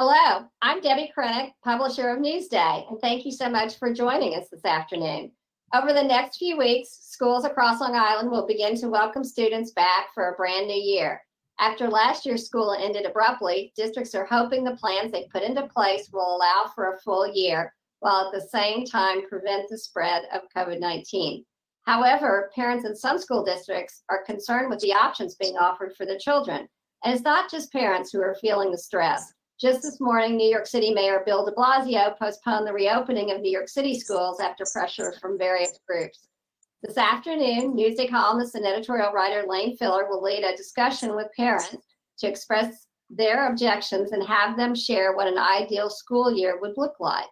Hello, I'm Debby Krenek, publisher of Newsday, and thank you so much for joining us this afternoon. Over the next few weeks, schools across Long Island will begin to welcome students back for a brand new year. After last year's school ended abruptly, districts are hoping the plans they put into place will allow for a full year while at the same time prevent the spread of COVID 19. However, parents in some school districts are concerned with the options being offered for their children. And it's not just parents who are feeling the stress. Just this morning, New York City Mayor Bill de Blasio postponed the reopening of New York City schools after pressure from various groups. This afternoon, Newsday columnist and editorial writer Lane Filler will lead a discussion with parents to express their objections and have them share what an ideal school year would look like.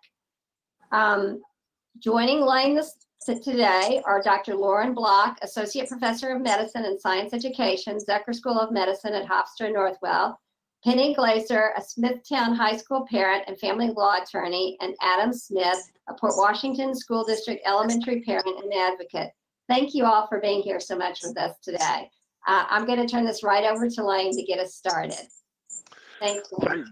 Um, joining Lane this, today are Dr. Lauren Block, Associate Professor of Medicine and Science Education, Zucker School of Medicine at Hofstra Northwell, Penny Glaser, a Smithtown High School parent and family law attorney, and Adam Smith, a Port Washington School District elementary parent and advocate. Thank you all for being here so much with us today. Uh, I'm going to turn this right over to Lane to get us started. Thank you.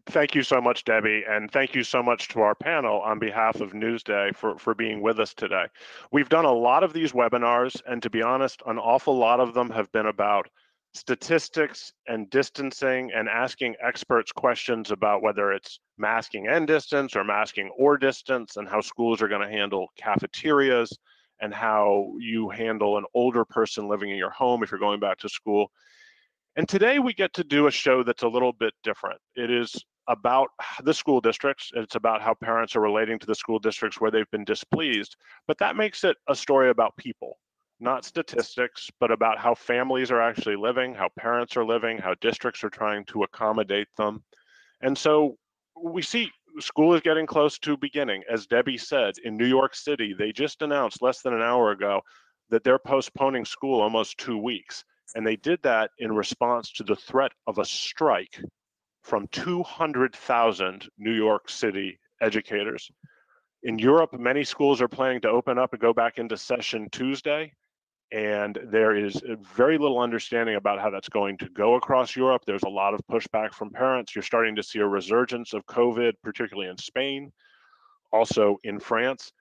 Thank you so much, Debbie, and thank you so much to our panel on behalf of Newsday for, for being with us today. We've done a lot of these webinars, and to be honest, an awful lot of them have been about statistics and distancing and asking experts questions about whether it's masking and distance or masking or distance and how schools are going to handle cafeterias and how you handle an older person living in your home if you're going back to school. And today we get to do a show that's a little bit different. It is about the school districts. It's about how parents are relating to the school districts where they've been displeased. But that makes it a story about people not statistics, but about how families are actually living, how parents are living, how districts are trying to accommodate them. And so we see school is getting close to beginning. As Debbie said, in New York City, they just announced less than an hour ago that they're postponing school almost two weeks. And they did that in response to the threat of a strike from 200,000 New York City educators. In Europe, many schools are planning to open up and go back into session Tuesday and there is very little understanding about how that's going to go across Europe. There's a lot of pushback from parents. You're starting to see a resurgence of COVID, particularly in Spain, also in France.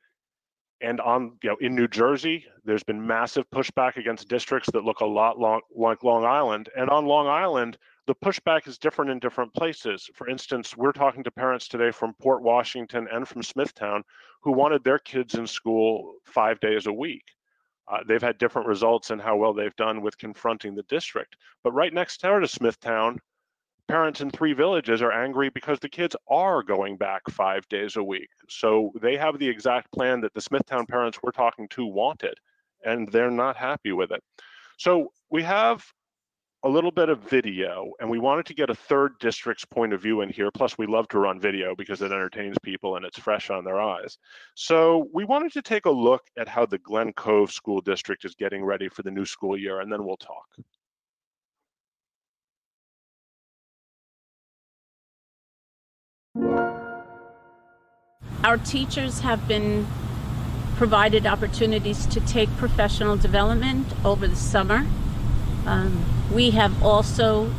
And on, you know, in New Jersey, there's been massive pushback against districts that look a lot long, like Long Island. And on Long Island, the pushback is different in different places. For instance, we're talking to parents today from Port Washington and from Smithtown who wanted their kids in school five days a week uh, they've had different results in how well they've done with confronting the district. But right next door to Smithtown, parents in three villages are angry because the kids are going back five days a week. So they have the exact plan that the Smithtown parents we're talking to wanted, and they're not happy with it. So we have a little bit of video and we wanted to get a third district's point of view in here. Plus we love to run video because it entertains people and it's fresh on their eyes. So we wanted to take a look at how the glen cove school district is getting ready for the new school year and then we'll talk. Our teachers have been provided opportunities to take professional development over the summer um, we have also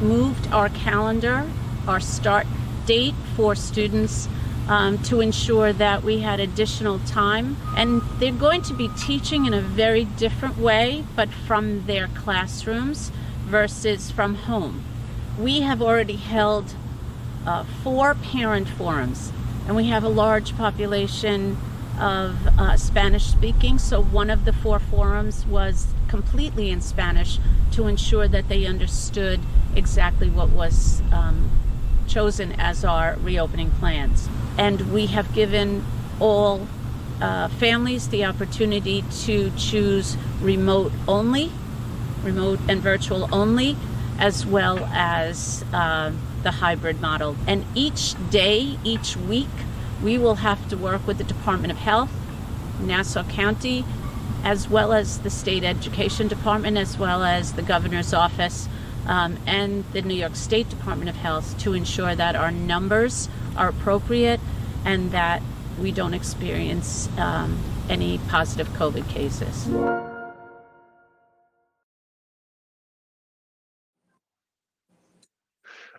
moved our calendar, our start date for students um, to ensure that we had additional time. And they're going to be teaching in a very different way, but from their classrooms versus from home. We have already held uh, four parent forums, and we have a large population of uh, Spanish speaking. So one of the four forums was completely in Spanish to ensure that they understood exactly what was um, chosen as our reopening plans. And we have given all uh, families the opportunity to choose remote only, remote and virtual only, as well as uh, the hybrid model. And each day, each week, we will have to work with the Department of Health, Nassau County, as well as the State Education Department, as well as the Governor's Office um, and the New York State Department of Health to ensure that our numbers are appropriate and that we don't experience um, any positive COVID cases.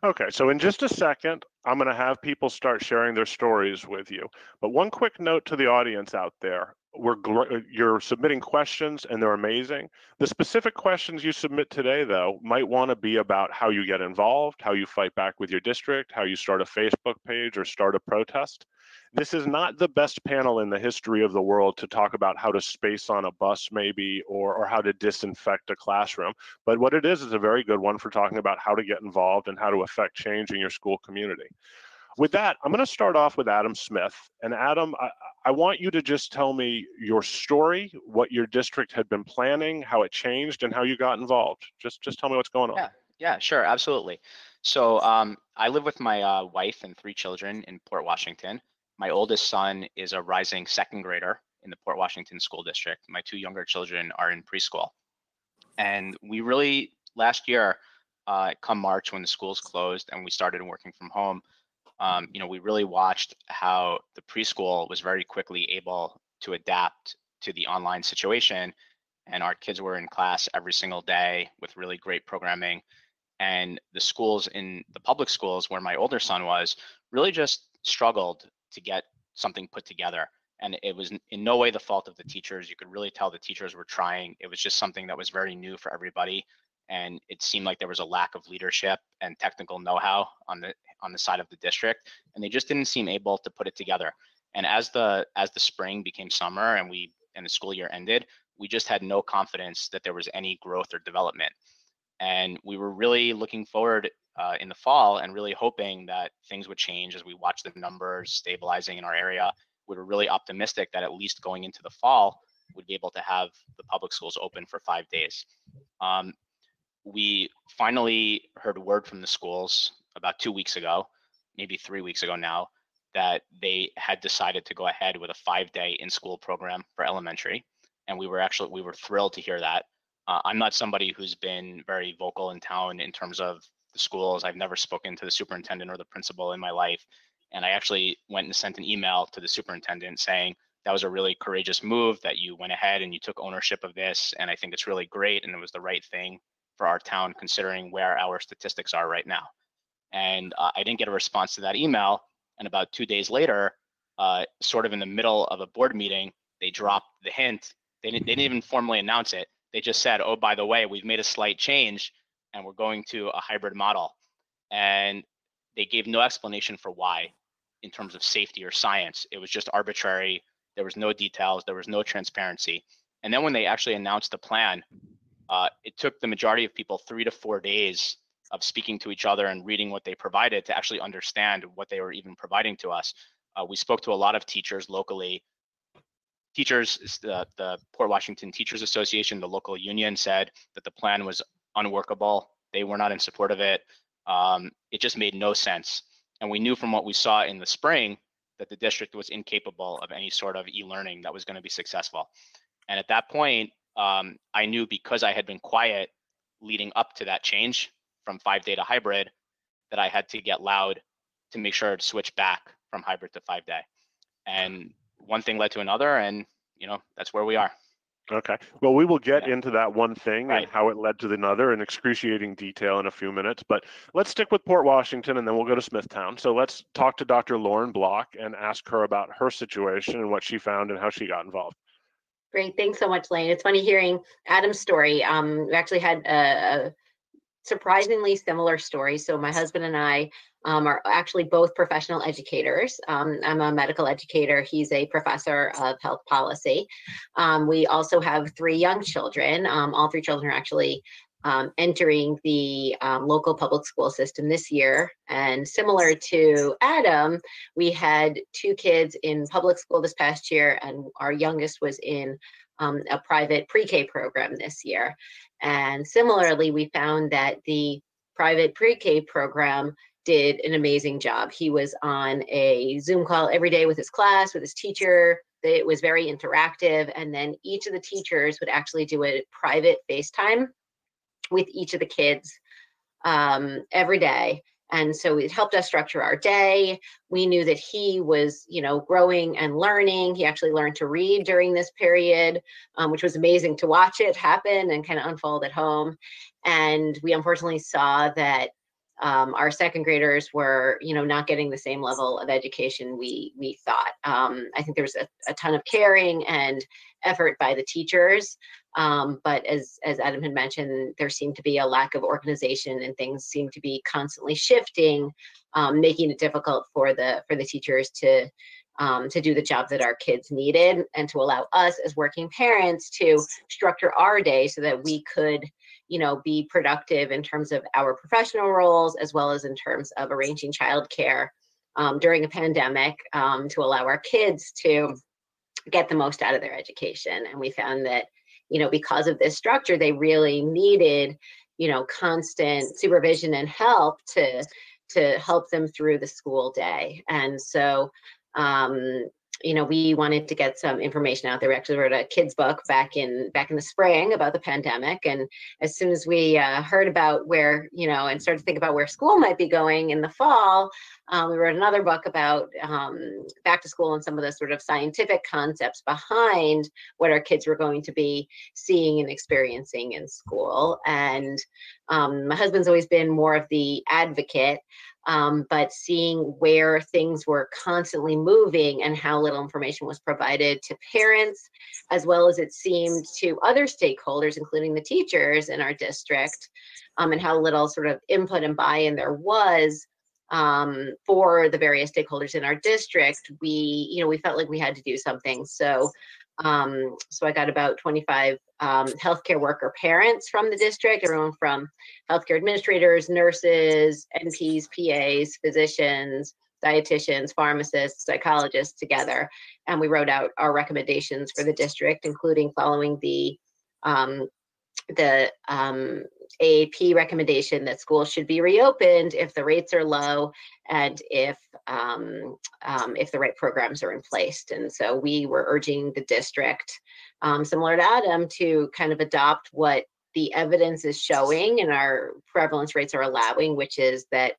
Okay, so in just a second, I'm going to have people start sharing their stories with you. But one quick note to the audience out there we're uh, you're submitting questions and they're amazing. The specific questions you submit today, though, might want to be about how you get involved, how you fight back with your district, how you start a Facebook page or start a protest. This is not the best panel in the history of the world to talk about how to space on a bus, maybe, or, or how to disinfect a classroom. But what it is is a very good one for talking about how to get involved and how to affect change in your school community. With that, I'm going to start off with Adam Smith. And Adam, I, I want you to just tell me your story, what your district had been planning, how it changed, and how you got involved. Just, just tell me what's going on. Yeah, yeah, sure, absolutely. So um, I live with my uh, wife and three children in Port Washington. My oldest son is a rising second grader in the Port Washington School District. My two younger children are in preschool. And we really, last year, uh, come March when the schools closed and we started working from home, um, you know, we really watched how the preschool was very quickly able to adapt to the online situation. And our kids were in class every single day with really great programming. And the schools in the public schools where my older son was really just struggled to get something put together. And it was in no way the fault of the teachers. You could really tell the teachers were trying. It was just something that was very new for everybody. And it seemed like there was a lack of leadership and technical know-how on the on the side of the district. And they just didn't seem able to put it together. And as the as the spring became summer and we and the school year ended, we just had no confidence that there was any growth or development. And we were really looking forward uh, in the fall and really hoping that things would change as we watched the numbers stabilizing in our area. We were really optimistic that at least going into the fall, we'd be able to have the public schools open for five days. Um, we finally heard word from the schools about two weeks ago, maybe three weeks ago now, that they had decided to go ahead with a five day in school program for elementary. And we were actually, we were thrilled to hear that. Uh, I'm not somebody who's been very vocal in town in terms of the schools. I've never spoken to the superintendent or the principal in my life. And I actually went and sent an email to the superintendent saying that was a really courageous move that you went ahead and you took ownership of this. And I think it's really great. And it was the right thing for our town considering where our statistics are right now. And uh, I didn't get a response to that email. And about two days later, uh, sort of in the middle of a board meeting, they dropped the hint. They they didn't even formally announce it. They just said, oh, by the way, we've made a slight change and we're going to a hybrid model. And they gave no explanation for why in terms of safety or science. It was just arbitrary. There was no details, there was no transparency. And then when they actually announced the plan, uh, it took the majority of people three to four days of speaking to each other and reading what they provided to actually understand what they were even providing to us. Uh, we spoke to a lot of teachers locally. Teachers, the, the Port Washington Teachers Association, the local union said that the plan was unworkable. They were not in support of it. Um, it just made no sense. And we knew from what we saw in the spring that the district was incapable of any sort of e-learning that was going to be successful. And at that point, um, I knew because I had been quiet leading up to that change from five day to hybrid that I had to get loud to make sure to switch back from hybrid to five day. And one thing led to another, and you know that's where we are. Okay. Well, we will get yeah. into that one thing right. and how it led to another in excruciating detail in a few minutes. But let's stick with Port Washington and then we'll go to Smithtown. So let's talk to Dr. Lauren Block and ask her about her situation and what she found and how she got involved. Great. Thanks so much, Lane. It's funny hearing Adam's story. Um, we actually had a, a surprisingly similar story. So my husband and I um, are actually both professional educators. Um, I'm a medical educator. He's a professor of health policy. Um, we also have three young children. Um, all three children are actually um, entering the um, local public school system this year. And similar to Adam, we had two kids in public school this past year, and our youngest was in a private pre-K program this year. And similarly, we found that the private pre-K program did an amazing job. He was on a Zoom call every day with his class, with his teacher. It was very interactive. And then each of the teachers would actually do a private FaceTime with each of the kids um, every day. And so it helped us structure our day. We knew that he was, you know, growing and learning. He actually learned to read during this period, um, which was amazing to watch it happen and kind of unfold at home. And we unfortunately saw that um, our second graders were, you know, not getting the same level of education we we thought. Um, I think there was a, a ton of caring and effort by the teachers, um, but as as Adam had mentioned, there seemed to be a lack of organization and things seemed to be constantly shifting, um, making it difficult for the for the teachers to um, to do the job that our kids needed and to allow us as working parents to structure our day so that we could you know be productive in terms of our professional roles as well as in terms of arranging childcare um, during a pandemic um, to allow our kids to get the most out of their education. And we found that you know because of this structure they really needed you know constant supervision and help to to help them through the school day. And so um, you know, we wanted to get some information out there. We actually wrote a kids book back in back in the spring about the pandemic, and as soon as we uh, heard about where you know and started to think about where school might be going in the fall, um, we wrote another book about um, back to school and some of the sort of scientific concepts behind what our kids were going to be seeing and experiencing in school. And um, my husband's always been more of the advocate um, but seeing where things were constantly moving and how little information was provided to parents, as well as it seemed to other stakeholders, including the teachers in our district, um, and how little sort of input and buy-in there was um, for the various stakeholders in our district, we, you know, we felt like we had to do something. So um, so I got about 25 um, healthcare worker parents from the district, everyone from healthcare administrators, nurses, NPs, PAs, physicians, dietitians, pharmacists, psychologists together. And we wrote out our recommendations for the district, including following the um, the um, AAP recommendation that schools should be reopened if the rates are low and if um, um, if the right programs are in place. And so we were urging the district, um, similar to Adam, to kind of adopt what the evidence is showing and our prevalence rates are allowing, which is that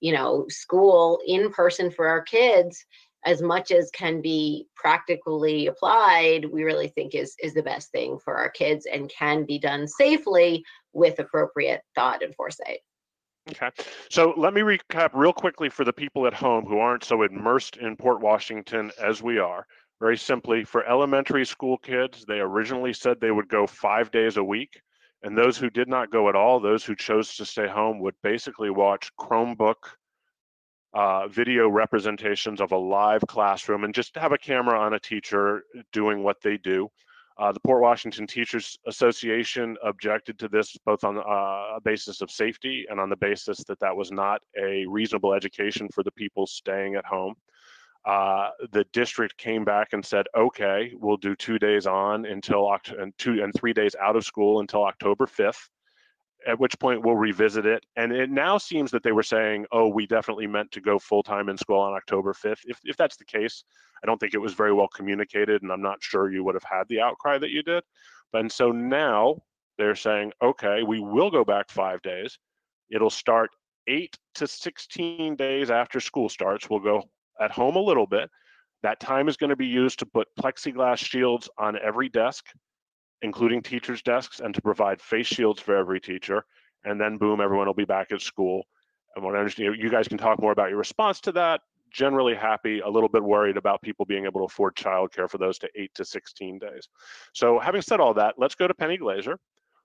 you know school in person for our kids as much as can be practically applied, we really think is is the best thing for our kids and can be done safely with appropriate thought and foresight. Okay, so let me recap real quickly for the people at home who aren't so immersed in Port Washington as we are. Very simply, for elementary school kids, they originally said they would go five days a week. And those who did not go at all, those who chose to stay home, would basically watch Chromebook uh, video representations of a live classroom and just have a camera on a teacher doing what they do. Uh, the Port Washington Teachers Association objected to this both on uh, a basis of safety and on the basis that that was not a reasonable education for the people staying at home. Uh, the district came back and said, okay, we'll do two days on until Oct- and two and three days out of school until October 5th at which point we'll revisit it. And it now seems that they were saying, oh, we definitely meant to go full time in school on October 5th. If, if that's the case, I don't think it was very well communicated, and I'm not sure you would have had the outcry that you did. But and so now they're saying, okay, we will go back five days. It'll start eight to 16 days after school starts. We'll go at home a little bit. That time is going to be used to put plexiglass shields on every desk including teachers' desks, and to provide face shields for every teacher. And then, boom, everyone will be back at school. And what I understand, you guys can talk more about your response to that. Generally happy, a little bit worried about people being able to afford childcare for those to eight to 16 days. So, having said all that, let's go to Penny Glazer,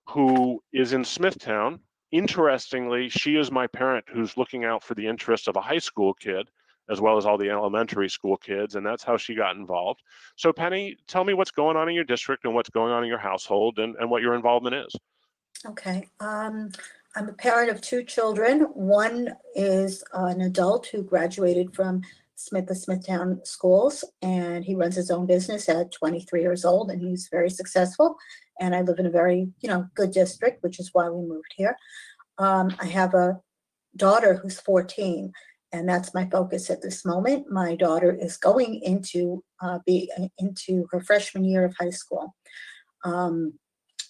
who is in Smithtown. Interestingly, she is my parent who's looking out for the interests of a high school kid as well as all the elementary school kids, and that's how she got involved. So, Penny, tell me what's going on in your district and what's going on in your household and, and what your involvement is. Okay. Um, I'm a parent of two children. One is an adult who graduated from Smith, the Smithtown schools, and he runs his own business at 23 years old, and he's very successful. And I live in a very, you know, good district, which is why we moved here. Um, I have a daughter who's 14, and that's my focus at this moment. My daughter is going into uh, be into her freshman year of high school. Um,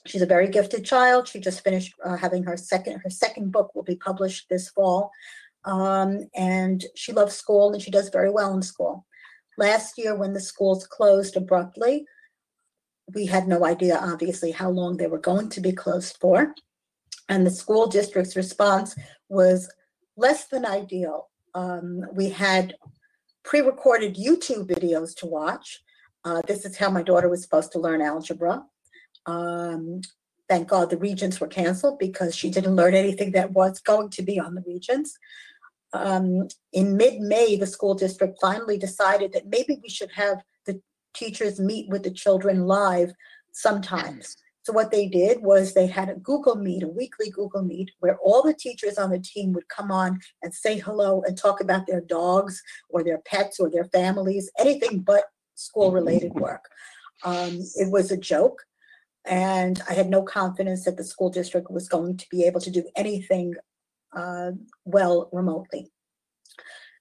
she's a very gifted child. She just finished uh, having her second her second book will be published this fall, um, and she loves school and she does very well in school. Last year, when the schools closed abruptly, we had no idea, obviously, how long they were going to be closed for, and the school district's response was less than ideal. Um, we had pre-recorded YouTube videos to watch. Uh, this is how my daughter was supposed to learn algebra. Um, thank God the Regents were canceled because she didn't learn anything that was going to be on the Regents. Um, in mid-May, the school district finally decided that maybe we should have the teachers meet with the children live sometimes. So what they did was they had a Google Meet, a weekly Google Meet, where all the teachers on the team would come on and say hello and talk about their dogs or their pets or their families, anything but school-related work. Um, it was a joke, and I had no confidence that the school district was going to be able to do anything uh, well remotely.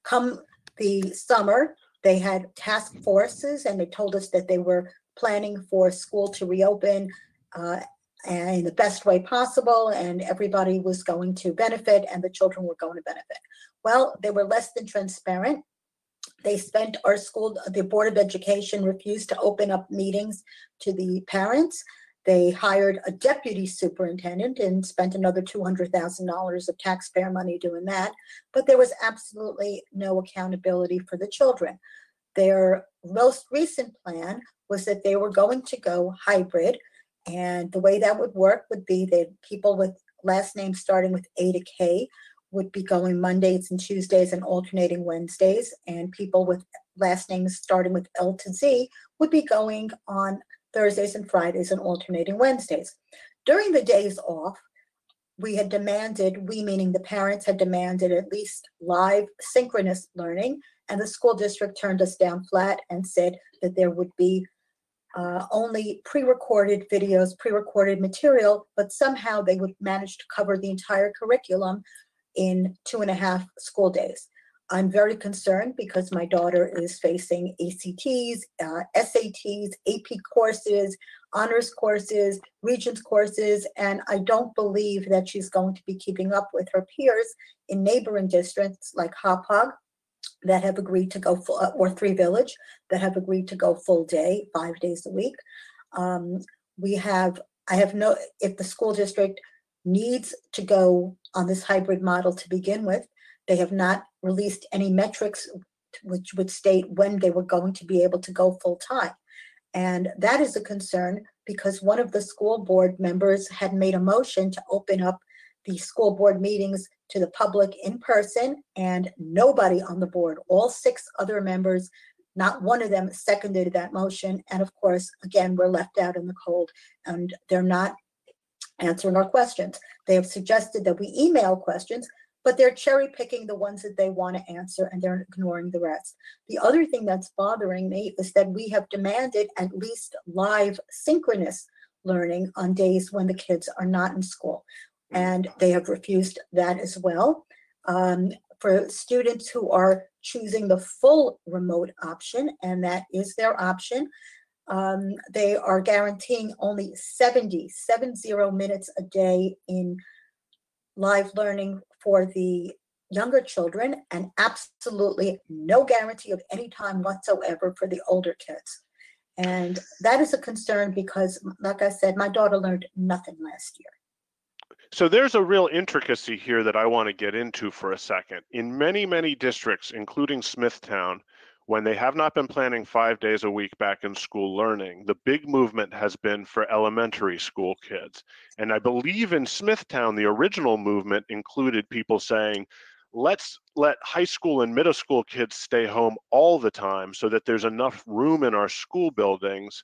Come the summer, they had task forces, and they told us that they were planning for school to reopen uh, in the best way possible, and everybody was going to benefit, and the children were going to benefit. Well, they were less than transparent. They spent our school, the Board of Education refused to open up meetings to the parents. They hired a deputy superintendent and spent another $200,000 of taxpayer money doing that. But there was absolutely no accountability for the children. Their most recent plan was that they were going to go hybrid. And the way that would work would be that people with last names starting with A to K would be going Mondays and Tuesdays and alternating Wednesdays. And people with last names starting with L to Z would be going on Thursdays and Fridays and alternating Wednesdays. During the days off, we had demanded, we meaning the parents had demanded at least live synchronous learning, and the school district turned us down flat and said that there would be uh, only pre-recorded videos, pre-recorded material, but somehow they would manage to cover the entire curriculum in two and a half school days. I'm very concerned because my daughter is facing ACTs, uh, SATs, AP courses, honors courses, regents courses, and I don't believe that she's going to be keeping up with her peers in neighboring districts like Hauppauge that have agreed to go full, uh, or Three Village that have agreed to go full day, five days a week. Um, we have, I have no, if the school district needs to go on this hybrid model to begin with, they have not released any metrics which would state when they were going to be able to go full time. And that is a concern because one of the school board members had made a motion to open up the school board meetings to the public in person and nobody on the board, all six other members, not one of them seconded that motion. And of course, again, we're left out in the cold and they're not answering our questions. They have suggested that we email questions, but they're cherry picking the ones that they want to answer and they're ignoring the rest. The other thing that's bothering me is that we have demanded at least live synchronous learning on days when the kids are not in school. And they have refused that as well. Um, for students who are choosing the full remote option, and that is their option, um, they are guaranteeing only 70, 70 minutes a day in live learning for the younger children and absolutely no guarantee of any time whatsoever for the older kids. And that is a concern because, like I said, my daughter learned nothing last year. So there's a real intricacy here that I want to get into for a second. In many, many districts, including Smithtown, when they have not been planning five days a week back in school learning, the big movement has been for elementary school kids. And I believe in Smithtown, the original movement included people saying, let's let high school and middle school kids stay home all the time so that there's enough room in our school buildings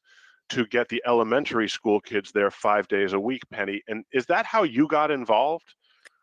to get the elementary school kids there five days a week, Penny. And is that how you got involved?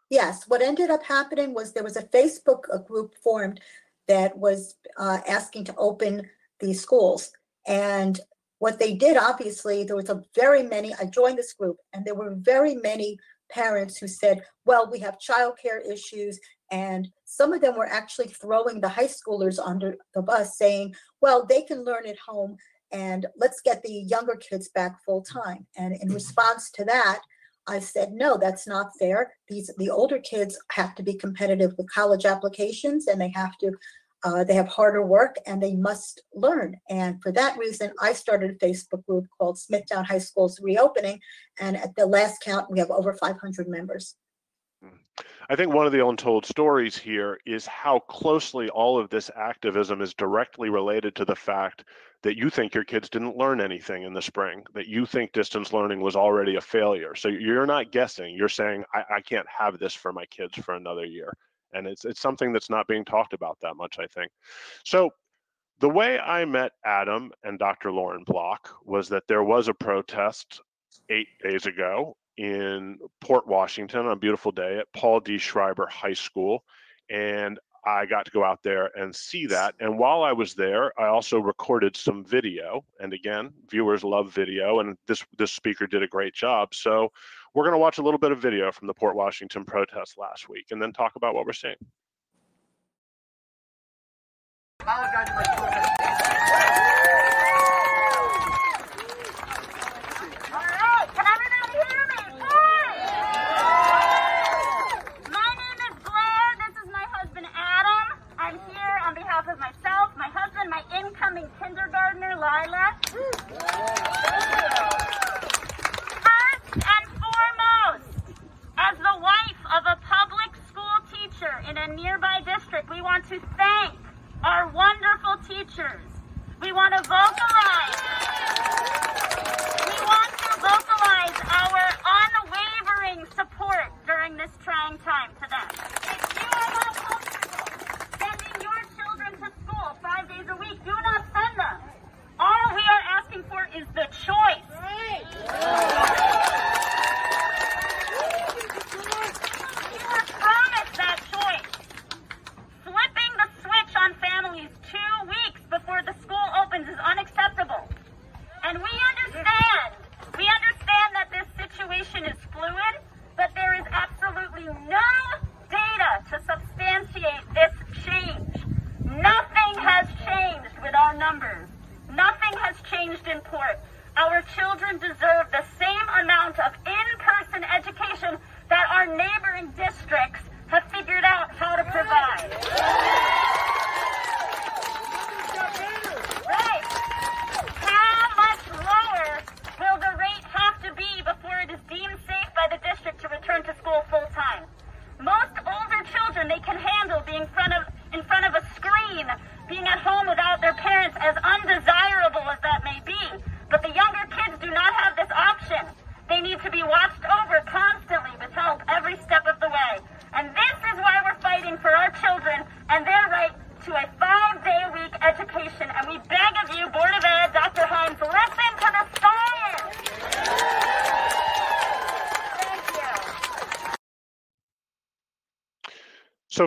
Yes, what ended up happening was there was a Facebook group formed that was uh, asking to open these schools. And what they did, obviously, there was a very many, I joined this group, and there were very many parents who said, well, we have childcare issues. And some of them were actually throwing the high schoolers under the bus saying, well, they can learn at home and let's get the younger kids back full time. And in response to that, I said, no, that's not fair. These the older kids have to be competitive with college applications and they have to uh, they have harder work and they must learn. And for that reason, I started a Facebook group called Smithtown High School's Reopening. And at the last count, we have over 500 members. I think one of the untold stories here is how closely all of this activism is directly related to the fact that you think your kids didn't learn anything in the spring, that you think distance learning was already a failure. So you're not guessing, you're saying, I, I can't have this for my kids for another year. And it's, it's something that's not being talked about that much, I think. So the way I met Adam and Dr. Lauren Block was that there was a protest eight days ago in Port Washington on a beautiful day at Paul D. Schreiber High School. And I got to go out there and see that. And while I was there, I also recorded some video. And again, viewers love video, and this this speaker did a great job. So we're going to watch a little bit of video from the Port Washington protest last week, and then talk about what we're seeing.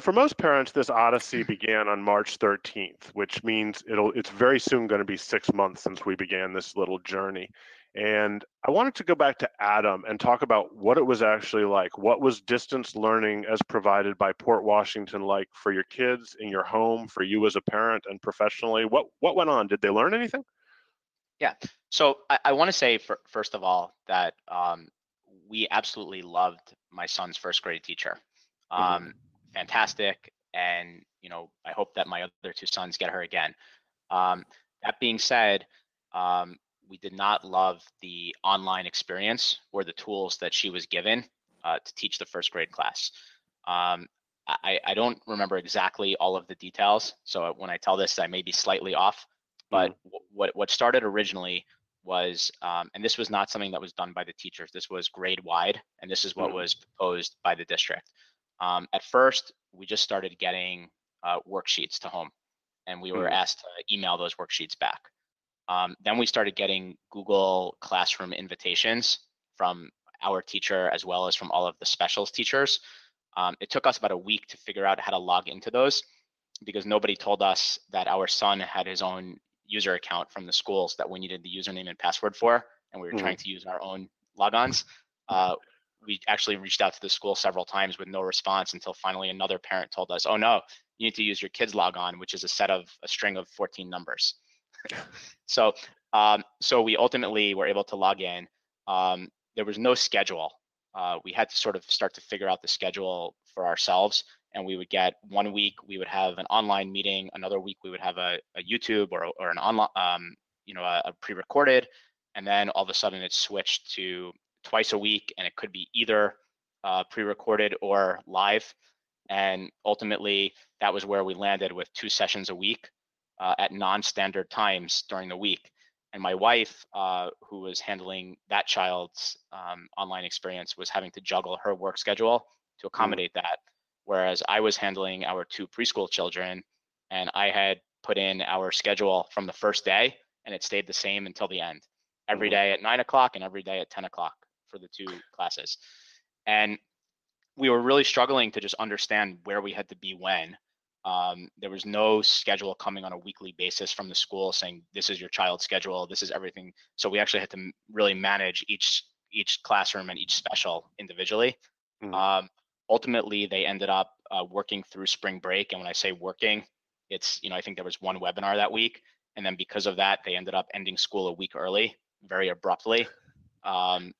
So for most parents, this odyssey began on March 13th, which means it'll it's very soon going to be six months since we began this little journey. And I wanted to go back to Adam and talk about what it was actually like. What was distance learning as provided by Port Washington like for your kids in your home, for you as a parent and professionally? What what went on? Did they learn anything? Yeah. So I, I want to say for, first of all that um, we absolutely loved my son's first grade teacher. Mm-hmm. Um, mm-hmm fantastic. And, you know, I hope that my other two sons get her again. Um, that being said, um, we did not love the online experience or the tools that she was given uh, to teach the first grade class. Um, I, I, don't remember exactly all of the details. So when I tell this, I may be slightly off. But mm-hmm. what, what started originally was, um, and this was not something that was done by the teachers, this was grade wide, and this is what mm-hmm. was proposed by the district. Um, at first, we just started getting uh, worksheets to home, and we were mm-hmm. asked to email those worksheets back. Um, then we started getting Google Classroom invitations from our teacher as well as from all of the specials teachers. Um, it took us about a week to figure out how to log into those because nobody told us that our son had his own user account from the schools that we needed the username and password for, and we were mm-hmm. trying to use our own logons. Uh, we actually reached out to the school several times with no response until finally another parent told us, oh no, you need to use your kids logon, which is a set of a string of 14 numbers. so, um, so we ultimately were able to log in. Um, there was no schedule. Uh, we had to sort of start to figure out the schedule for ourselves. And we would get one week we would have an online meeting, another week we would have a, a YouTube or, or an online, um, you know, a, a pre-recorded, and then all of a sudden it switched to twice a week, and it could be either uh, pre-recorded or live. And ultimately, that was where we landed with two sessions a week uh, at non-standard times during the week. And my wife, uh, who was handling that child's um, online experience, was having to juggle her work schedule to accommodate mm. that. Whereas I was handling our two preschool children, and I had put in our schedule from the first day, and it stayed the same until the end. Every mm. day at nine o'clock and every day at 10 o'clock for the two classes. And we were really struggling to just understand where we had to be when. Um, there was no schedule coming on a weekly basis from the school saying this is your child's schedule, this is everything. So we actually had to really manage each each classroom and each special individually. Mm-hmm. Um, ultimately, they ended up uh, working through spring break, and when I say working, it's you know I think there was one webinar that week, and then because of that, they ended up ending school a week early, very abruptly, um,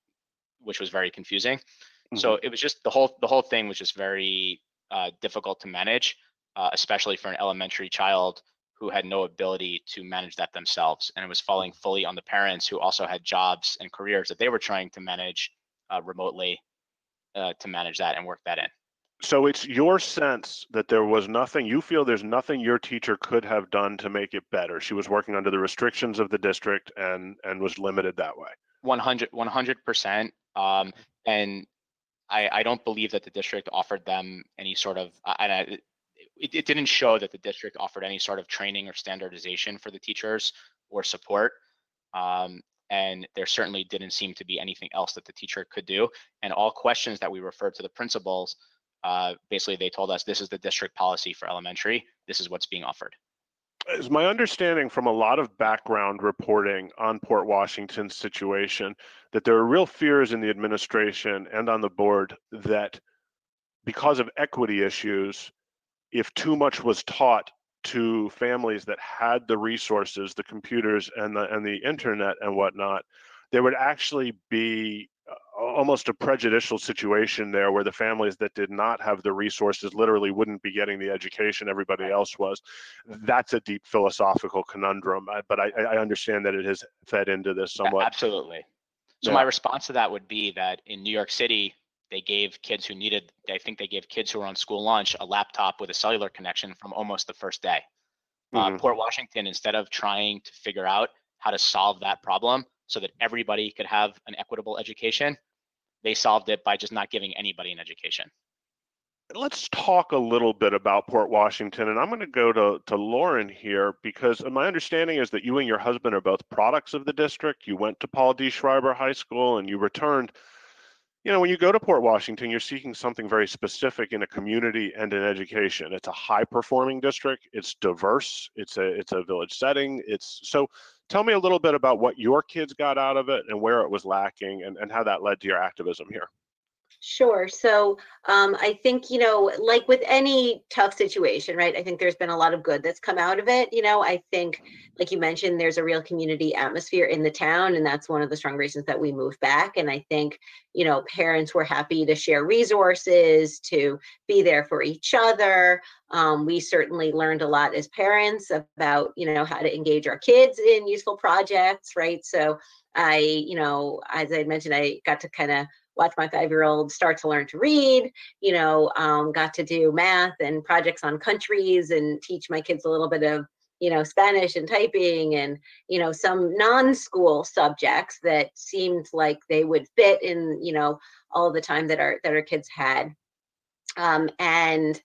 which was very confusing. Mm-hmm. So it was just the whole the whole thing was just very uh, difficult to manage, uh, especially for an elementary child who had no ability to manage that themselves, and it was falling fully on the parents who also had jobs and careers that they were trying to manage uh, remotely uh, to manage that and work that in. So it's your sense that there was nothing, you feel there's nothing your teacher could have done to make it better. She was working under the restrictions of the district and and was limited that way. 100 100% um, and I, I don't believe that the district offered them any sort of, and I, it, it didn't show that the district offered any sort of training or standardization for the teachers or support. Um, and there certainly didn't seem to be anything else that the teacher could do. And all questions that we referred to the principals, uh, basically they told us this is the district policy for elementary. This is what's being offered is my understanding from a lot of background reporting on Port Washington's situation that there are real fears in the administration and on the board that because of equity issues, if too much was taught to families that had the resources, the computers and the and the internet and whatnot, there would actually be almost a prejudicial situation there where the families that did not have the resources literally wouldn't be getting the education everybody else was. That's a deep philosophical conundrum, but I, I understand that it has fed into this somewhat. Absolutely. So yeah. my response to that would be that in New York City, they gave kids who needed, I think they gave kids who were on school lunch a laptop with a cellular connection from almost the first day. Uh, mm-hmm. Uh, Port Washington, instead of trying to figure out how to solve that problem, so that everybody could have an equitable education. They solved it by just not giving anybody an education. Let's talk a little bit about Port Washington. And I'm going to go to, to Lauren here because my understanding is that you and your husband are both products of the district. You went to Paul D. Schreiber High School and you returned. You know, when you go to Port Washington, you're seeking something very specific in a community and in education. It's a high performing district. It's diverse. It's a it's a village setting. It's so tell me a little bit about what your kids got out of it and where it was lacking and, and how that led to your activism here. Sure. So um, I think, you know, like with any tough situation, right? I think there's been a lot of good that's come out of it. You know, I think, like you mentioned, there's a real community atmosphere in the town. And that's one of the strong reasons that we moved back. And I think, you know, parents were happy to share resources, to be there for each other. Um, we certainly learned a lot as parents about, you know, how to engage our kids in useful projects, right? So I, you know, as I mentioned, I got to kind of watch my five year old start to learn to read, you know, um, got to do math and projects on countries and teach my kids a little bit of, you know, Spanish and typing and, you know, some non school subjects that seemed like they would fit in, you know, all the time that our, that our kids had. Um, and,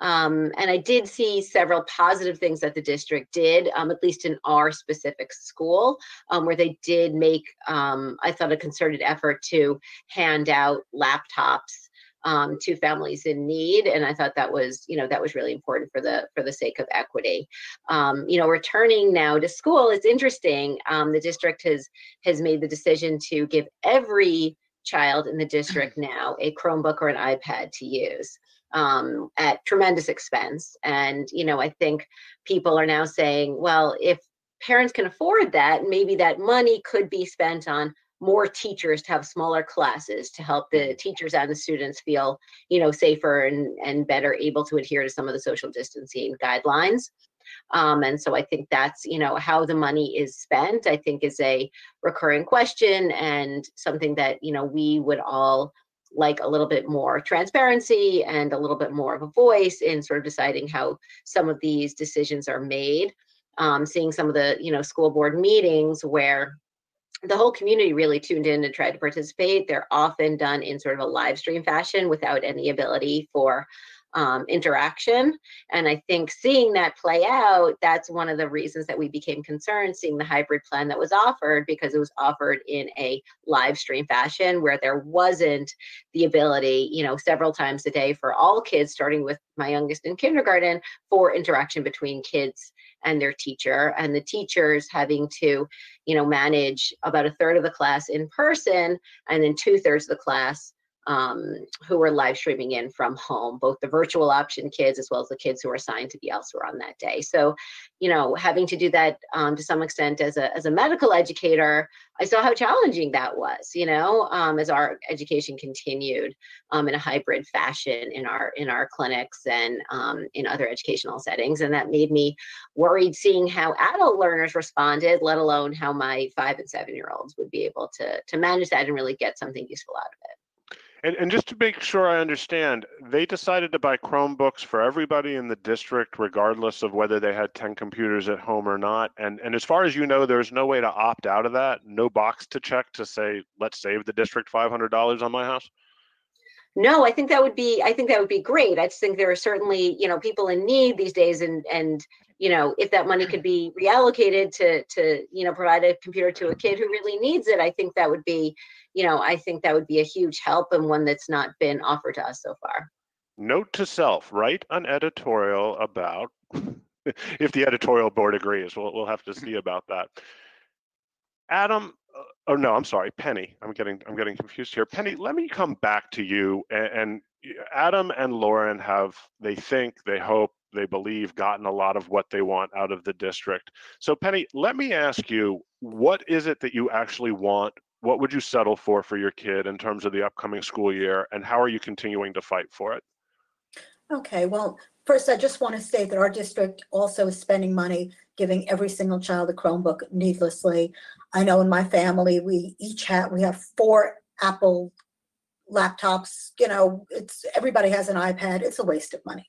um, and I did see several positive things that the district did, um, at least in our specific school, um, where they did make, um, I thought, a concerted effort to hand out laptops um, to families in need, and I thought that was, you know, that was really important for the for the sake of equity. Um, you know, returning now to school, it's interesting. the district has has made the decision to give every child in the district now a Chromebook or an iPad to use um, at tremendous expense. And, you know, I think people are now saying, well, if parents can afford that, maybe that money could be spent on more teachers to have smaller classes to help the teachers and the students feel you know safer and and better able to adhere to some of the social distancing guidelines um, and so i think that's you know how the money is spent i think is a recurring question and something that you know we would all like a little bit more transparency and a little bit more of a voice in sort of deciding how some of these decisions are made. Um, seeing some of the, you know, school board meetings where the whole community really tuned in and tried to participate. They're often done in sort of a live stream fashion without any ability for um, interaction. And I think seeing that play out, that's one of the reasons that we became concerned seeing the hybrid plan that was offered because it was offered in a live stream fashion where there wasn't the ability, you know, several times a day for all kids, starting with my youngest in kindergarten, for interaction between kids and their teacher and the teachers having to you know manage about a third of the class in person and then two thirds of the class um, who were live streaming in from home, both the virtual option kids as well as the kids who were assigned to be elsewhere on that day. So, you know, having to do that um, to some extent as a as a medical educator, I saw how challenging that was. You know, um, as our education continued um, in a hybrid fashion in our in our clinics and um, in other educational settings, and that made me worried seeing how adult learners responded, let alone how my five and seven year olds would be able to to manage that and really get something useful out of it. And, and just to make sure I understand, they decided to buy Chromebooks for everybody in the district, regardless of whether they had 10 computers at home or not. And, and as far as you know, there's no way to opt out of that, no box to check to say, let's save the district $500 on my house? No, I think that would be I think that would be great. I just think there are certainly, you know, people in need these days and and you know, if that money could be reallocated to to, you know, provide a computer to a kid who really needs it, I think that would be, you know, I think that would be a huge help and one that's not been offered to us so far. Note to self, write an editorial about, if the editorial board agrees, we'll, we'll have to see about that. Adam, uh, oh no, I'm sorry, Penny. I'm getting I'm getting confused here. Penny, let me come back to you. And, and Adam and Lauren have they think, they hope, they believe gotten a lot of what they want out of the district. So Penny, let me ask you, what is it that you actually want what would you settle for for your kid in terms of the upcoming school year and how are you continuing to fight for it Okay, well, first, I just want to say that our district also is spending money giving every single child a Chromebook needlessly. I know in my family, we each have, we have four Apple laptops, you know, it's, everybody has an iPad. It's a waste of money.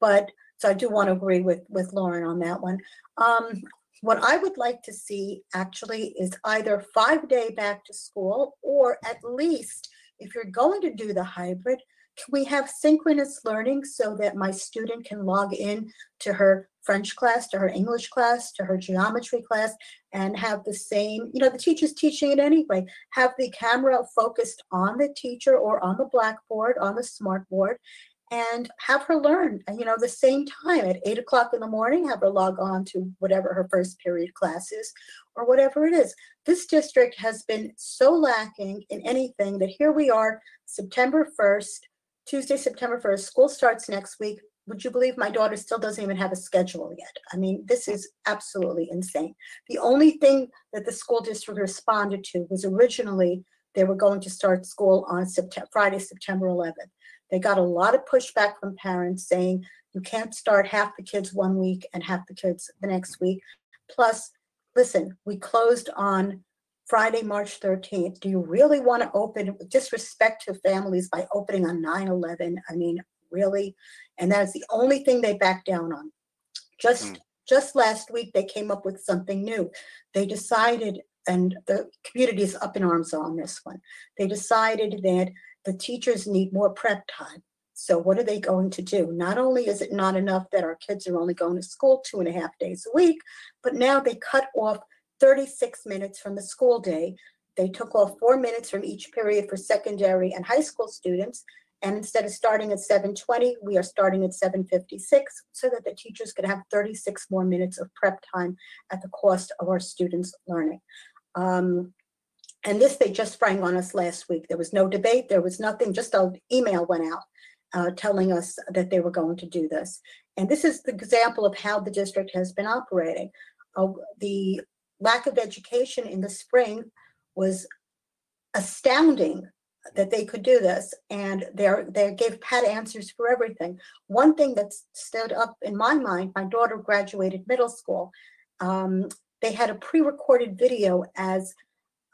But, so I do want to agree with, with Lauren on that one. Um, what I would like to see actually is either five-day back to school, or at least, if you're going to do the hybrid, can we have synchronous learning so that my student can log in to her French class, to her English class, to her geometry class, and have the same, you know, the teacher's teaching it anyway, have the camera focused on the teacher or on the blackboard, on the smart board, and have her learn, uh, you know, the same time at eight o'clock in the morning, have her log on to whatever her first period class is or whatever it is. This district has been so lacking in anything that here we are, September 1st, Tuesday, September 1st, school starts next week. Would you believe my daughter still doesn't even have a schedule yet? I mean, this is absolutely insane. The only thing that the school district responded to was originally they were going to start school on September, Friday, September 11th. They got a lot of pushback from parents saying you can't start half the kids one week and half the kids the next week. Plus, listen, we closed on Friday, March 13th. Do you really want to open disrespect to families by opening on 9 11? I mean, really? And that's the only thing they backed down on. Just mm. just last week they came up with something new. They decided, and the community is up in arms on this one. They decided that the teachers need more prep time. So what are they going to do? Not only is it not enough that our kids are only going to school two and a half days a week, but now they cut off 36 minutes from the school day. They took off four minutes from each period for secondary and high school students. And instead of starting at 7:20, we are starting at 7:56 so that the teachers could have 36 more minutes of prep time at the cost of our students' learning. Um, and this they just sprang on us last week. There was no debate, there was nothing, just an email went out uh, telling us that they were going to do this. And this is the example of how the district has been operating. Uh, the lack of education in the spring was astounding that they could do this and they they gave pat answers for everything one thing that stood up in my mind my daughter graduated middle school um, they had a pre-recorded video as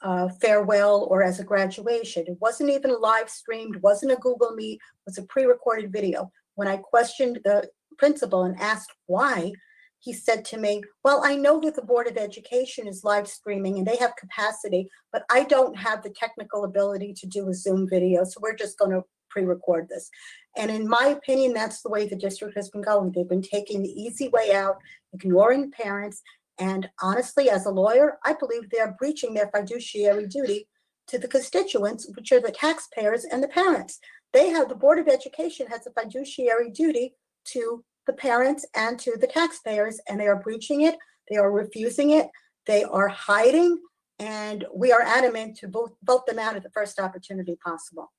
uh, farewell or as a graduation. It wasn't even live streamed, wasn't a Google Meet, was a pre-recorded video. When I questioned the principal and asked why, he said to me, well, I know that the Board of Education is live streaming and they have capacity, but I don't have the technical ability to do a Zoom video, so we're just going to pre-record this. And in my opinion, that's the way the district has been going. They've been taking the easy way out, ignoring parents. And honestly, as a lawyer, I believe they're breaching their fiduciary duty to the constituents, which are the taxpayers and the parents. They have, the Board of Education has a fiduciary duty to the parents and to the taxpayers, and they are breaching it. They are refusing it. They are hiding, and we are adamant to vote, vote them out at the first opportunity possible.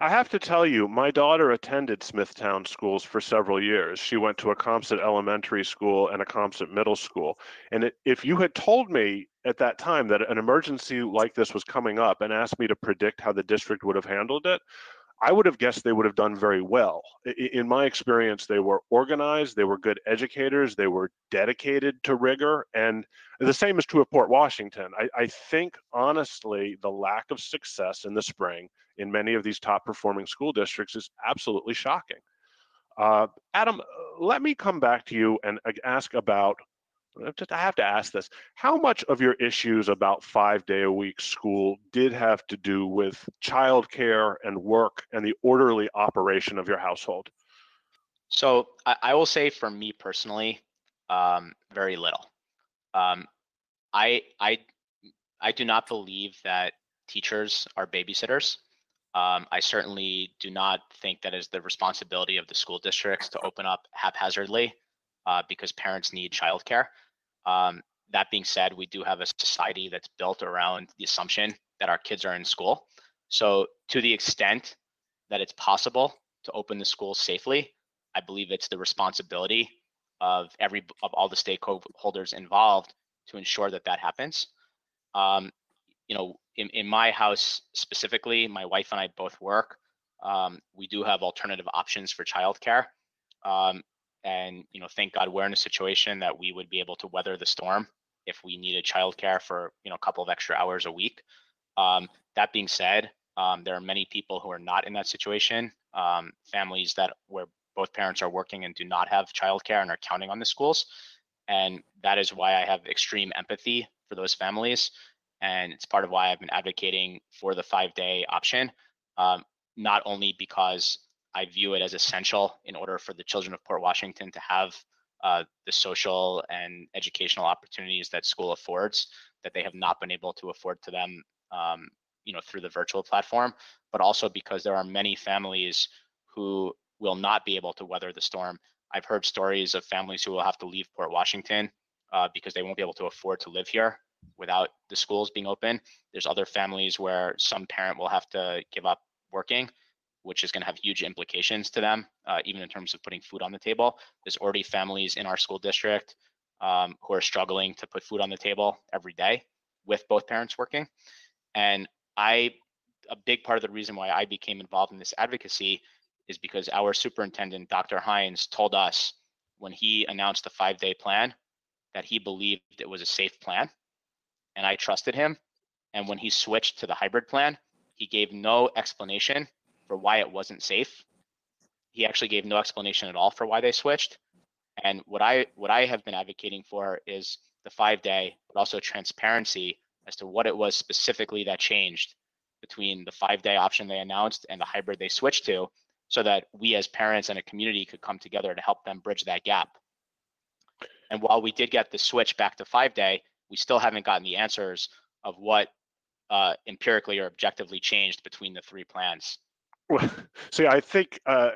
I have to tell you, my daughter attended Smithtown schools for several years. She went to Accompsett elementary school and Accompsett middle school. And it, if you had told me at that time that an emergency like this was coming up and asked me to predict how the district would have handled it, I would have guessed they would have done very well. In my experience, they were organized, they were good educators, they were dedicated to rigor, and the same is true of Port Washington. I, I think, honestly, the lack of success in the spring in many of these top performing school districts is absolutely shocking. Uh, Adam, let me come back to you and ask about just I have to ask this. How much of your issues about five day a week school did have to do with childcare and work and the orderly operation of your household? So I, I will say for me personally, um, very little. Um, I I I do not believe that teachers are babysitters. Um, I certainly do not think that is the responsibility of the school districts to open up haphazardly uh, because parents need childcare. Um, that being said, we do have a society that's built around the assumption that our kids are in school. So, to the extent that it's possible to open the schools safely, I believe it's the responsibility of every of all the stakeholders involved to ensure that that happens. Um, you know, in, in my house specifically, my wife and I both work. Um, we do have alternative options for childcare. Um, and you know thank god we're in a situation that we would be able to weather the storm if we needed childcare for you know a couple of extra hours a week. Um, that being said um, there are many people who are not in that situation um, families that where both parents are working and do not have childcare and are counting on the schools and that is why i have extreme empathy for those families and it's part of why i've been advocating for the five day option um, not only because I view it as essential in order for the children of Port Washington to have uh, the social and educational opportunities that school affords that they have not been able to afford to them, um, you know, through the virtual platform, but also because there are many families who will not be able to weather the storm. I've heard stories of families who will have to leave Port Washington uh, because they won't be able to afford to live here without the schools being open. There's other families where some parent will have to give up working which is going to have huge implications to them, uh, even in terms of putting food on the table. There's already families in our school district um, who are struggling to put food on the table every day with both parents working. And I, a big part of the reason why I became involved in this advocacy is because our superintendent, Dr. Hynes, told us when he announced the five day plan that he believed it was a safe plan. And I trusted him. And when he switched to the hybrid plan, he gave no explanation for why it wasn't safe. He actually gave no explanation at all for why they switched. And what I what I have been advocating for is the five day, but also transparency as to what it was specifically that changed between the five day option they announced and the hybrid they switched to, so that we as parents and a community could come together to help them bridge that gap. And while we did get the switch back to five day, we still haven't gotten the answers of what uh, empirically or objectively changed between the three plans. Well, see, I think uh,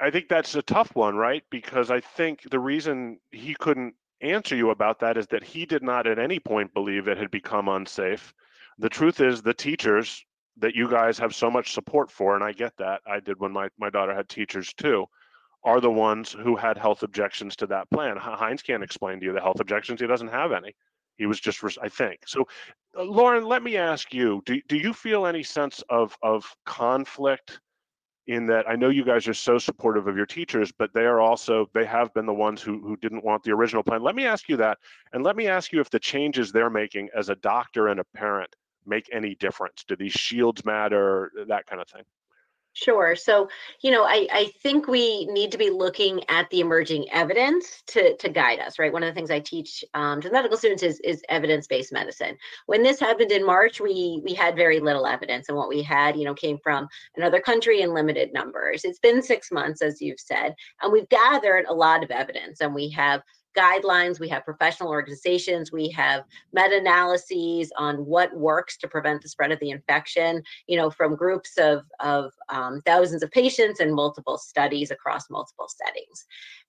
I think that's a tough one, right? Because I think the reason he couldn't answer you about that is that he did not at any point believe it had become unsafe. The truth is, the teachers that you guys have so much support for, and I get that. I did when my, my daughter had teachers too, are the ones who had health objections to that plan. Hynes can't explain to you the health objections. He doesn't have any. He was just, I think. So, uh, Lauren, let me ask you: Do do you feel any sense of of conflict in that I know you guys are so supportive of your teachers, but they are also, they have been the ones who, who didn't want the original plan. Let me ask you that. And let me ask you if the changes they're making as a doctor and a parent make any difference. Do these shields matter? That kind of thing. Sure. So, you know, I, I think we need to be looking at the emerging evidence to, to guide us, right? One of the things I teach um, to medical students is, is evidence-based medicine. When this happened in March, we we had very little evidence, and what we had, you know, came from another country in limited numbers. It's been six months, as you've said, and we've gathered a lot of evidence, and we have guidelines, we have professional organizations, we have meta-analyses on what works to prevent the spread of the infection, you know, from groups of, of um, thousands of patients and multiple studies across multiple settings.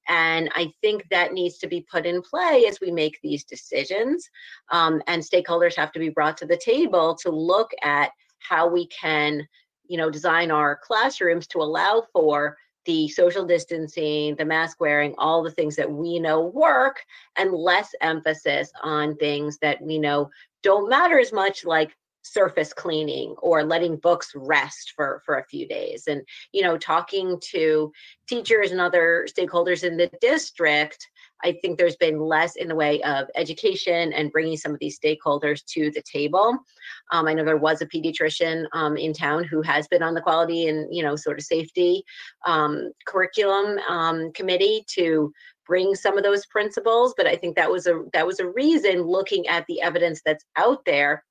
And I think that needs to be put in play as we make these decisions. Um, and stakeholders have to be brought to the table to look at how we can, you know, design our classrooms to allow for the social distancing, the mask wearing, all the things that we know work, and less emphasis on things that we know don't matter as much, like surface cleaning or letting books rest for for a few days. And you know talking to teachers and other stakeholders in the district I think there's been less in the way of education and bringing some of these stakeholders to the table. Um, I know there was a pediatrician um, in town who has been on the quality and you know sort of safety um, curriculum um, committee to bring some of those principles. But I think that was a that was a reason looking at the evidence that's out there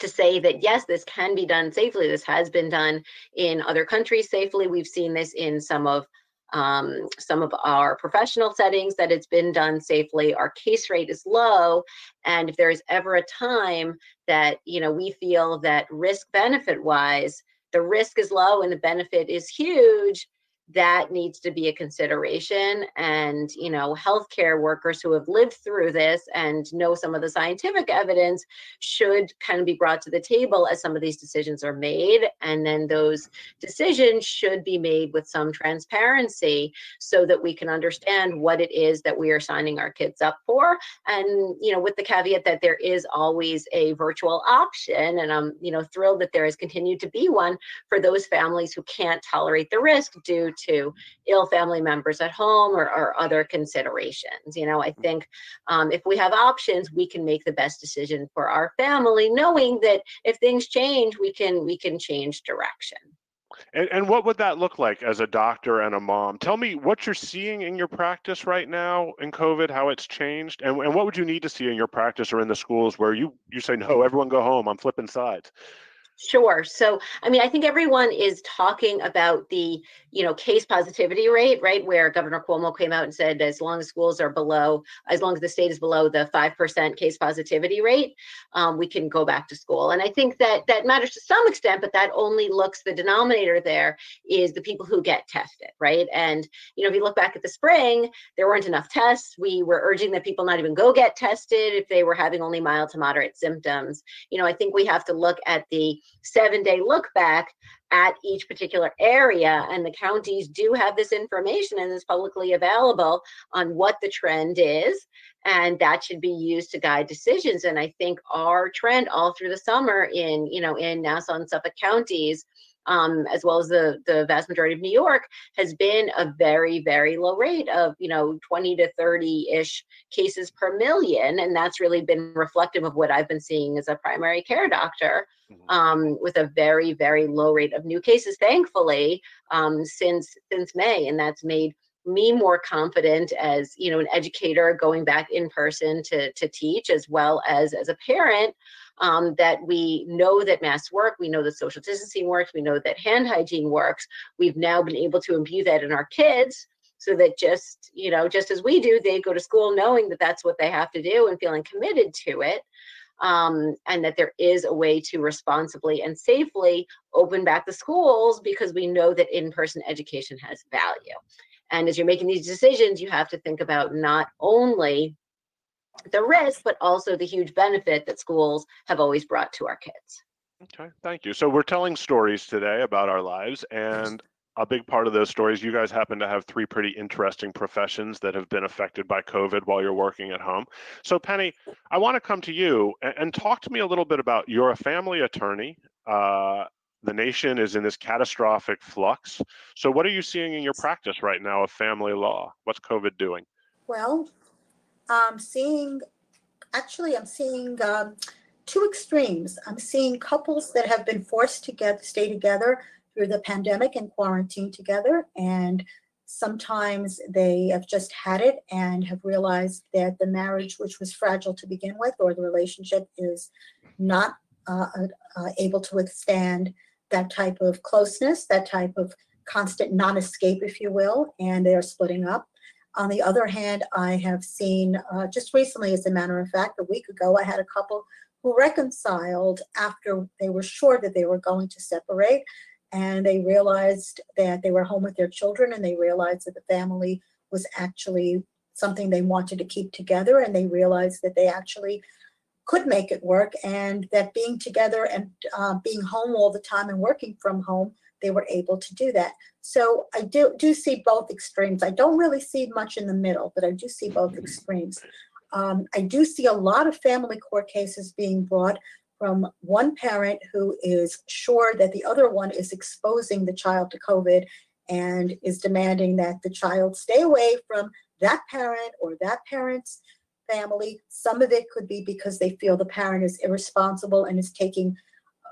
to say that yes, this can be done safely. This has been done in other countries safely. We've seen this in some of um, some of our professional settings that it's been done safely. Our case rate is low. And if there is ever a time that, you know, we feel that risk benefit wise, the risk is low and the benefit is huge, that needs to be a consideration. And you know healthcare workers who have lived through this and know some of the scientific evidence should kind of be brought to the table as some of these decisions are made. And then those decisions should be made with some transparency so that we can understand what it is that we are signing our kids up for. And you know with the caveat that there is always a virtual option and i'm you know thrilled that there has continued to be one for those families who can't tolerate the risk due to ill family members at home or, or other considerations. You know, I mm. think um, if we have options, we can make the best decision for our family, knowing that if things change, we can we can change direction. And, and what would that look like as a doctor and a mom? Tell me what you're seeing in your practice right now in COVID, how it's changed, and, and what would you need to see in your practice or in the schools where you you say no, everyone go home, I'm flipping sides. Sure. So, I mean, I think everyone is talking about the, you know, case positivity rate, right? Where Governor Cuomo came out and said, as long as schools are below, as long as the state is below the 5% case positivity rate, um, we can go back to school. And I think that that matters to some extent, but that only looks, the denominator there is the people who get tested, right? And, you know, if you look back at the spring, there weren't enough tests. We were urging that people not even go get tested if they were having only mild to moderate symptoms. You know, I think we have to look at the seven day look back at each particular area. And the counties do have this information and is publicly available on what the trend is. And that should be used to guide decisions. And I think our trend all through the summer in, you know, in Nassau and Suffolk counties um, as well as the the vast majority of New York, has been a very very low rate of you know 20 to 30 ish cases per million, and that's really been reflective of what I've been seeing as a primary care doctor. Um, with a very very low rate of new cases, thankfully, um, since since May, and that's made me more confident as you know an educator going back in person to to teach as well as as a parent um, that we know that masks work, we know that social distancing works, we know that hand hygiene works. We've now been able to imbue that in our kids so that just, you know, just as we do, they go to school knowing that that's what they have to do and feeling committed to it. Um, and that there is a way to responsibly and safely open back the schools because we know that in person education has value. And as you're making these decisions, you have to think about not only the risk, but also the huge benefit that schools have always brought to our kids. Okay, thank you. So we're telling stories today about our lives, and a big part of those stories, you guys happen to have three pretty interesting professions that have been affected by COVID while you're working at home. So, Penny, I want to come to you and, and talk to me a little bit about you're a family attorney. Uh, the nation is in this catastrophic flux. So, what are you seeing in your practice right now of family law? What's COVID doing? Well, I'm seeing, actually, I'm seeing um, two extremes. I'm seeing couples that have been forced to get stay together through the pandemic and quarantine together, and sometimes they have just had it and have realized that the marriage, which was fragile to begin with, or the relationship is not uh, uh, able to withstand that type of closeness, that type of constant non escape, if you will, and they are splitting up. On the other hand, I have seen uh, just recently, as a matter of fact, a week ago, I had a couple who reconciled after they were sure that they were going to separate and they realized that they were home with their children and they realized that the family was actually something they wanted to keep together and they realized that they actually could make it work and that being together and uh, being home all the time and working from home they were able to do that. So i do do see both extremes. I don't really see much in the middle but i do see both extremes. Um, i do see a lot of family court cases being brought from one parent who is sure that the other one is exposing the child to covid and is demanding that the child stay away from that parent or that parent's family. Some of it could be because they feel the parent is irresponsible and is taking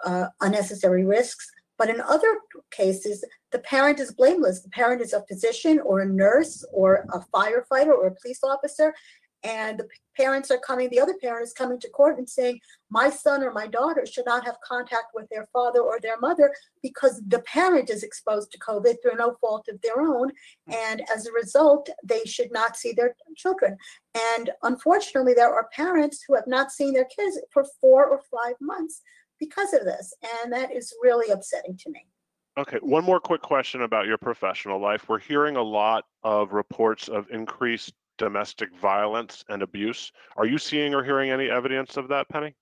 uh, unnecessary risks. But in other cases, the parent is blameless. The parent is a physician or a nurse or a firefighter or a police officer, and the parents are coming, the other parent is coming to court and saying, my son or my daughter should not have contact with their father or their mother because the parent is exposed to COVID through no fault of their own. And as a result, they should not see their children. And unfortunately, there are parents who have not seen their kids for four or five months because of this. And that is really upsetting to me. Okay, one more quick question about your professional life. We're hearing a lot of reports of increased domestic violence and abuse. Are you seeing or hearing any evidence of that, Penny?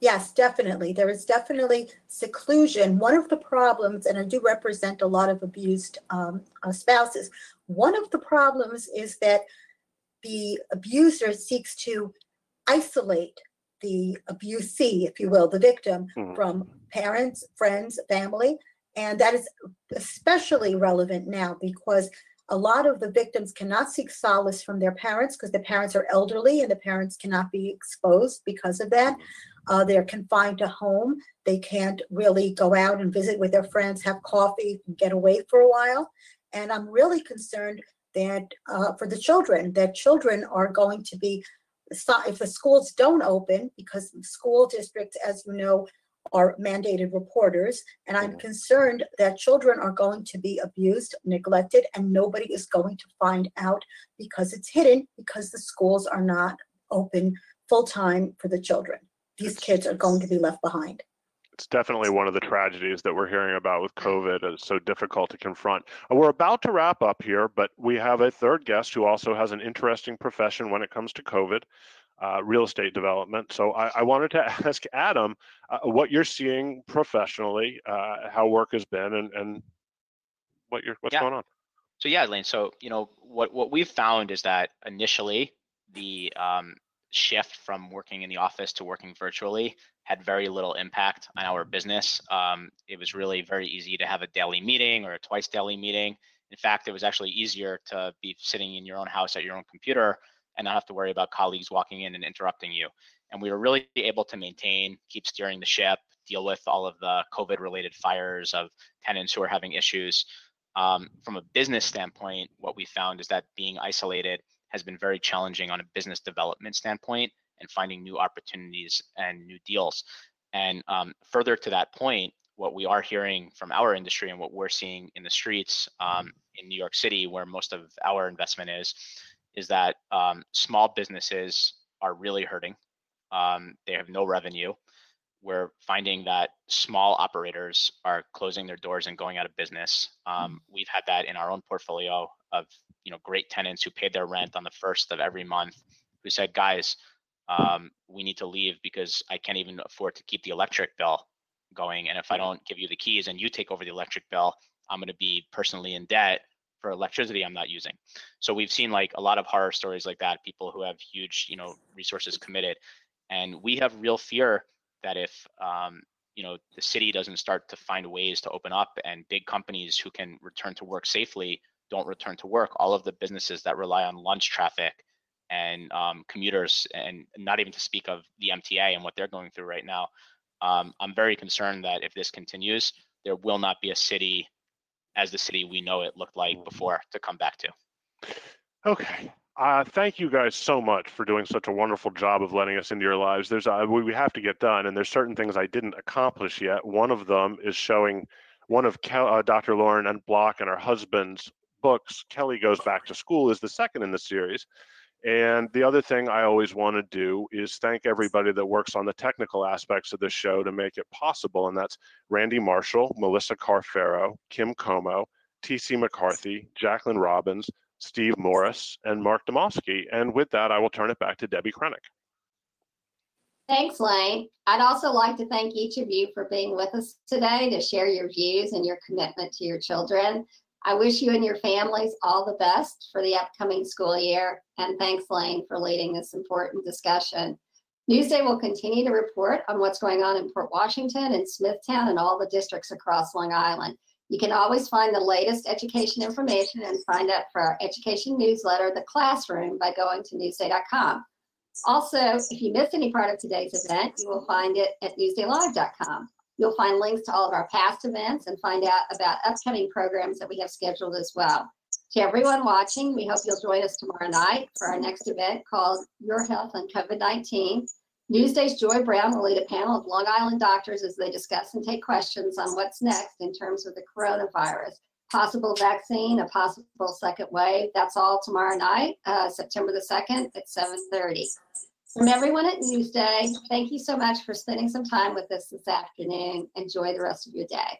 Yes, definitely. There is definitely seclusion. One of the problems, and I do represent a lot of abused um, uh, spouses, one of the problems is that the abuser seeks to isolate the abusee, if you will, the victim, mm-hmm. from parents, friends, family. And that is especially relevant now because a lot of the victims cannot seek solace from their parents because the parents are elderly and the parents cannot be exposed because of that. Uh, they're confined to home. They can't really go out and visit with their friends, have coffee, get away for a while. And I'm really concerned that uh, for the children, that children are going to be, if the schools don't open, because school districts, as you know, are mandated reporters. And I'm concerned that children are going to be abused, neglected, and nobody is going to find out because it's hidden because the schools are not open full time for the children. These kids are going to be left behind. It's definitely one of the tragedies that we're hearing about with mm. COVID. It's so difficult to confront. Uh, we're about to wrap up here, but we have a third guest who also has an interesting profession when it comes to COVID uh, real estate development. So I, I wanted to ask Adam uh, what you're seeing professionally, uh, how work has been, and, and what you're what's yeah. going on. So yeah, Lane. So you know what what we've found is that initially the um, shift from working in the office to working virtually had very little impact on our business. Um, it was really very easy to have a daily meeting or a twice daily meeting. In fact, it was actually easier to be sitting in your own house at your own computer and not have to worry about colleagues walking in and interrupting you. And we were really able to maintain, keep steering the ship, deal with all of the COVID related fires of tenants who are having issues. Um, from a business standpoint, what we found is that being isolated has been very challenging on a business development standpoint and finding new opportunities and new deals. And um, further to that point, what we are hearing from our industry and what we're seeing in the streets um, in New York City, where most of our investment is, is that um, small businesses are really hurting. Um, they have no revenue. We're finding that small operators are closing their doors and going out of business. Um, we've had that in our own portfolio of you know great tenants who paid their rent on the first of every month, who said, "Guys, um, we need to leave because I can't even afford to keep the electric bill going. And if I don't give you the keys and you take over the electric bill, I'm going to be personally in debt for electricity I'm not using. So we've seen like a lot of horror stories like that, people who have huge, you know, resources committed. And we have real fear that if um, you know the city doesn't start to find ways to open up and big companies who can return to work safely don't return to work all of the businesses that rely on lunch traffic and um, commuters and not even to speak of the mta and what they're going through right now um, i'm very concerned that if this continues there will not be a city as the city we know it looked like before to come back to Okay. Uh, thank you guys so much for doing such a wonderful job of letting us into your lives. There's uh, we, we have to get done, and there's certain things I didn't accomplish yet. One of them is showing one of Kel, uh, Dr. Lauren and Block and her husband's books. Kelly goes back to school is the second in the series. And the other thing I always want to do is thank everybody that works on the technical aspects of the show to make it possible. And that's Randy Marshall, Melissa Carfero, Kim Como, TC McCarthy, Jacqueline Robbins, Steve Morris, and Mark Demosky. And with that, I will turn it back to Debby Krenek. Thanks, Lane. I'd also like to thank each of you for being with us today to share your views and your commitment to your children. I wish you and your families all the best for the upcoming school year. And thanks, Lane, for leading this important discussion. Newsday will continue to report on what's going on in Port Washington and Smithtown and all the districts across Long Island. You can always find the latest education information and sign up for our education newsletter, The Classroom, by going to newsday.com. Also, if you missed any part of today's event, you will find it at newsdaylive.com. You'll find links to all of our past events and find out about upcoming programs that we have scheduled as well. To everyone watching, we hope you'll join us tomorrow night for our next event called Your Health and COVID 19. Newsday's Joy Brown will lead a panel of Long Island doctors as they discuss and take questions on what's next in terms of the coronavirus, possible vaccine, a possible second wave. That's all tomorrow night, uh, September the 2nd at 7:30. From everyone at Newsday, thank you so much for spending some time with us this afternoon. Enjoy the rest of your day.